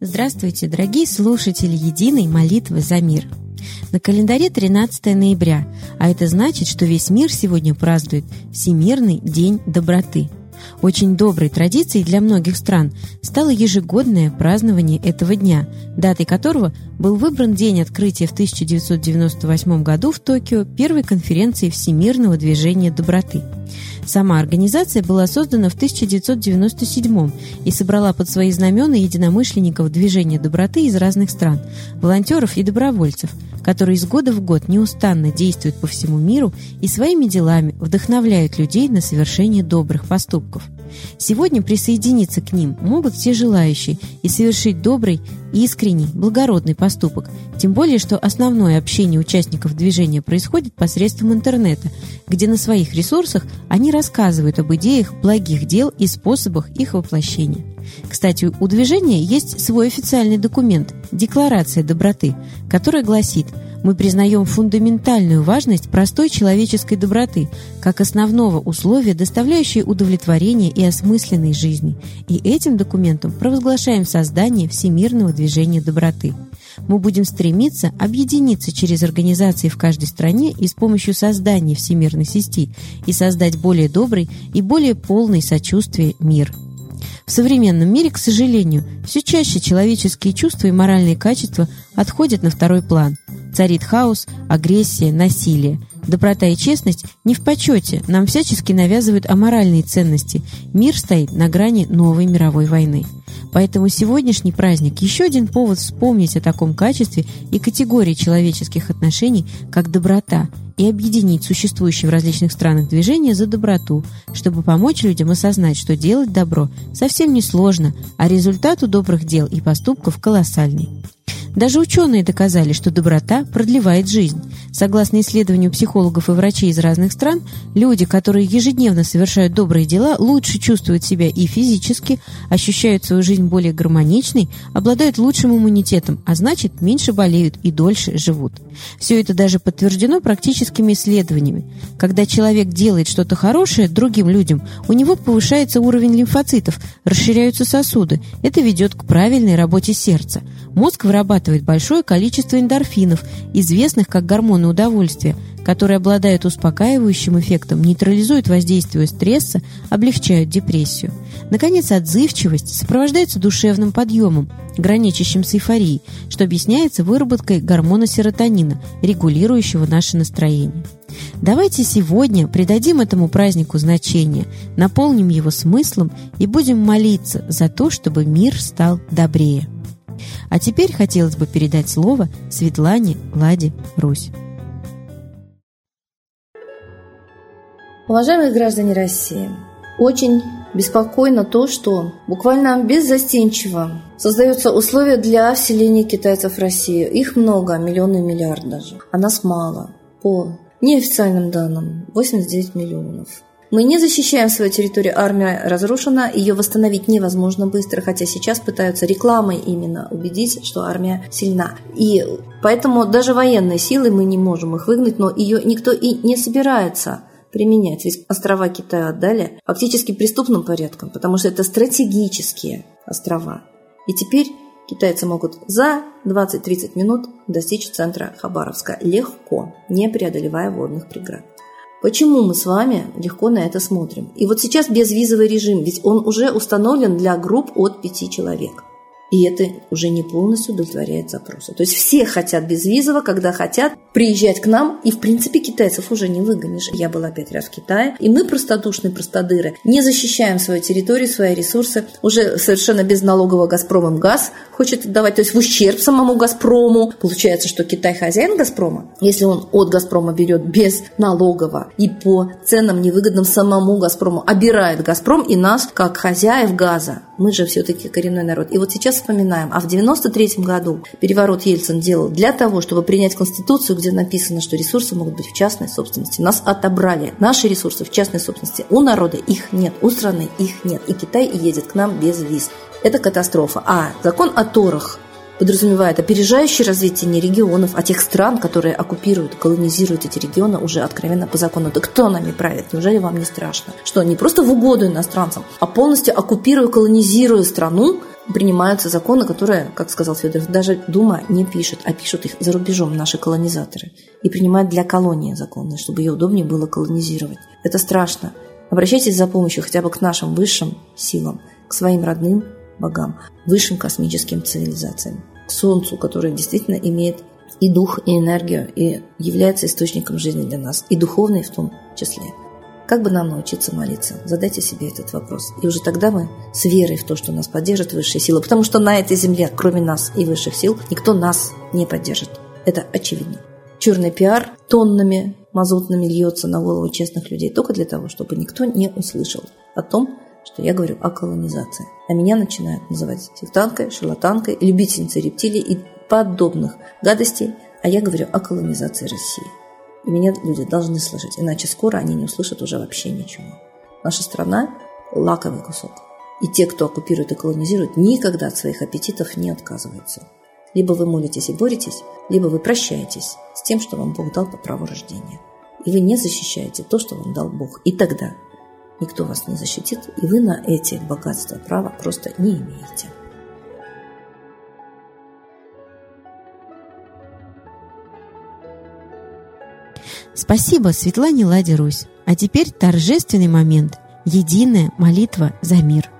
Здравствуйте, дорогие слушатели единой молитвы за мир. На календаре 13 ноября, а это значит, что весь мир сегодня празднует Всемирный день доброты. Очень доброй традицией для многих стран стало ежегодное празднование этого дня, датой которого был выбран день открытия в 1998 году в Токио первой конференции Всемирного движения доброты – Сама организация была создана в 1997 и собрала под свои знамена единомышленников движения доброты из разных стран, волонтеров и добровольцев, которые из года в год неустанно действуют по всему миру и своими делами вдохновляют людей на совершение добрых поступков – Сегодня присоединиться к ним могут все желающие и совершить добрый, искренний, благородный поступок, тем более, что основное общение участников движения происходит посредством интернета, где на своих ресурсах они рассказывают об идеях благих дел и способах их воплощения. Кстати, у движения есть свой официальный документ – Декларация доброты, которая гласит – мы признаем фундаментальную важность простой человеческой доброты как основного условия, доставляющей удовлетворение и осмысленной жизни, и этим документом провозглашаем создание всемирного движения доброты. Мы будем стремиться объединиться через организации в каждой стране и с помощью создания всемирной сети и создать более добрый и более полный сочувствия мир. В современном мире, к сожалению, все чаще человеческие чувства и моральные качества отходят на второй план – Царит хаос, агрессия, насилие. Доброта и честность не в почете, нам всячески навязывают аморальные ценности. Мир стоит на грани новой мировой войны. Поэтому сегодняшний праздник – еще один повод вспомнить о таком качестве и категории человеческих отношений, как доброта, и объединить существующие в различных странах движения за доброту, чтобы помочь людям осознать, что делать добро совсем не сложно, а результат у добрых дел и поступков колоссальный. Даже ученые доказали, что доброта продлевает жизнь. Согласно исследованию психологов и врачей из разных стран, люди, которые ежедневно совершают добрые дела, лучше чувствуют себя и физически, ощущают свою жизнь более гармоничной, обладают лучшим иммунитетом, а значит, меньше болеют и дольше живут. Все это даже подтверждено практическими исследованиями. Когда человек делает что-то хорошее другим людям, у него повышается уровень лимфоцитов, расширяются сосуды. Это ведет к правильной работе сердца. Мозг вырабатывает большое количество эндорфинов, известных как гормоны удовольствия, которые обладают успокаивающим эффектом, нейтрализуют воздействие стресса, облегчают депрессию. Наконец, отзывчивость сопровождается душевным подъемом, граничащим с эйфорией, что объясняется выработкой гормона серотонина, регулирующего наше настроение. Давайте сегодня придадим этому празднику значение, наполним его смыслом и будем молиться за то, чтобы мир стал добрее. А теперь хотелось бы передать слово Светлане Ладе Русь. Уважаемые граждане России, очень беспокойно то, что буквально беззастенчиво создаются условия для вселения китайцев в Россию. Их много, миллионы, миллиард даже. А нас мало. По неофициальным данным, 89 миллионов. Мы не защищаем свою территорию, армия разрушена, ее восстановить невозможно быстро, хотя сейчас пытаются рекламой именно убедить, что армия сильна. И поэтому даже военные силы мы не можем их выгнать, но ее никто и не собирается применять. Ведь острова Китая отдали фактически преступным порядком, потому что это стратегические острова. И теперь китайцы могут за 20-30 минут достичь центра Хабаровска легко, не преодолевая водных преград. Почему мы с вами легко на это смотрим? И вот сейчас безвизовый режим, ведь он уже установлен для групп от пяти человек. И это уже не полностью удовлетворяет запросу. То есть все хотят безвизово, когда хотят приезжать к нам, и в принципе китайцев уже не выгонишь. Я была пять раз в Китае, и мы простодушные простодыры, не защищаем свою территорию, свои ресурсы, уже совершенно без налогового «Газпром» им газ хочет отдавать, то есть в ущерб самому «Газпрому». Получается, что Китай хозяин «Газпрома», если он от «Газпрома» берет без налогового и по ценам невыгодным самому «Газпрому», обирает «Газпром» и нас, как хозяев газа. Мы же все-таки коренной народ. И вот сейчас вспоминаем. А в 93 году переворот Ельцин делал для того, чтобы принять Конституцию, где написано, что ресурсы могут быть в частной собственности. Нас отобрали. Наши ресурсы в частной собственности. У народа их нет, у страны их нет. И Китай едет к нам без виз. Это катастрофа. А закон о торах подразумевает опережающее развитие не регионов, а тех стран, которые оккупируют, колонизируют эти регионы уже откровенно по закону. Да кто нами правит? Неужели вам не страшно? Что, не просто в угоду иностранцам, а полностью оккупируя, колонизируя страну, принимаются законы, которые, как сказал Федоров, даже Дума не пишет, а пишут их за рубежом наши колонизаторы. И принимают для колонии законы, чтобы ее удобнее было колонизировать. Это страшно. Обращайтесь за помощью хотя бы к нашим высшим силам, к своим родным богам, высшим космическим цивилизациям, к Солнцу, которое действительно имеет и дух, и энергию, и является источником жизни для нас, и духовной в том числе. Как бы нам научиться молиться? Задайте себе этот вопрос. И уже тогда мы с верой в то, что нас поддержит высшие силы, потому что на этой земле, кроме нас и высших сил, никто нас не поддержит. Это очевидно. Черный пиар тоннами мазутными льется на голову честных людей только для того, чтобы никто не услышал о том, что я говорю о колонизации. А меня начинают называть сектанткой, шарлатанкой, любительницей рептилий и подобных гадостей, а я говорю о колонизации России. И меня люди должны слышать, иначе скоро они не услышат уже вообще ничего. Наша страна – лаковый кусок. И те, кто оккупирует и колонизирует, никогда от своих аппетитов не отказываются. Либо вы молитесь и боретесь, либо вы прощаетесь с тем, что вам Бог дал по праву рождения. И вы не защищаете то, что вам дал Бог. И тогда никто вас не защитит, и вы на эти богатства права просто не имеете. Спасибо Светлане Ладе Русь. А теперь торжественный момент – единая молитва за мир –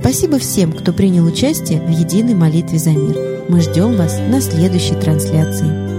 Спасибо всем, кто принял участие в единой молитве за мир. Мы ждем вас на следующей трансляции.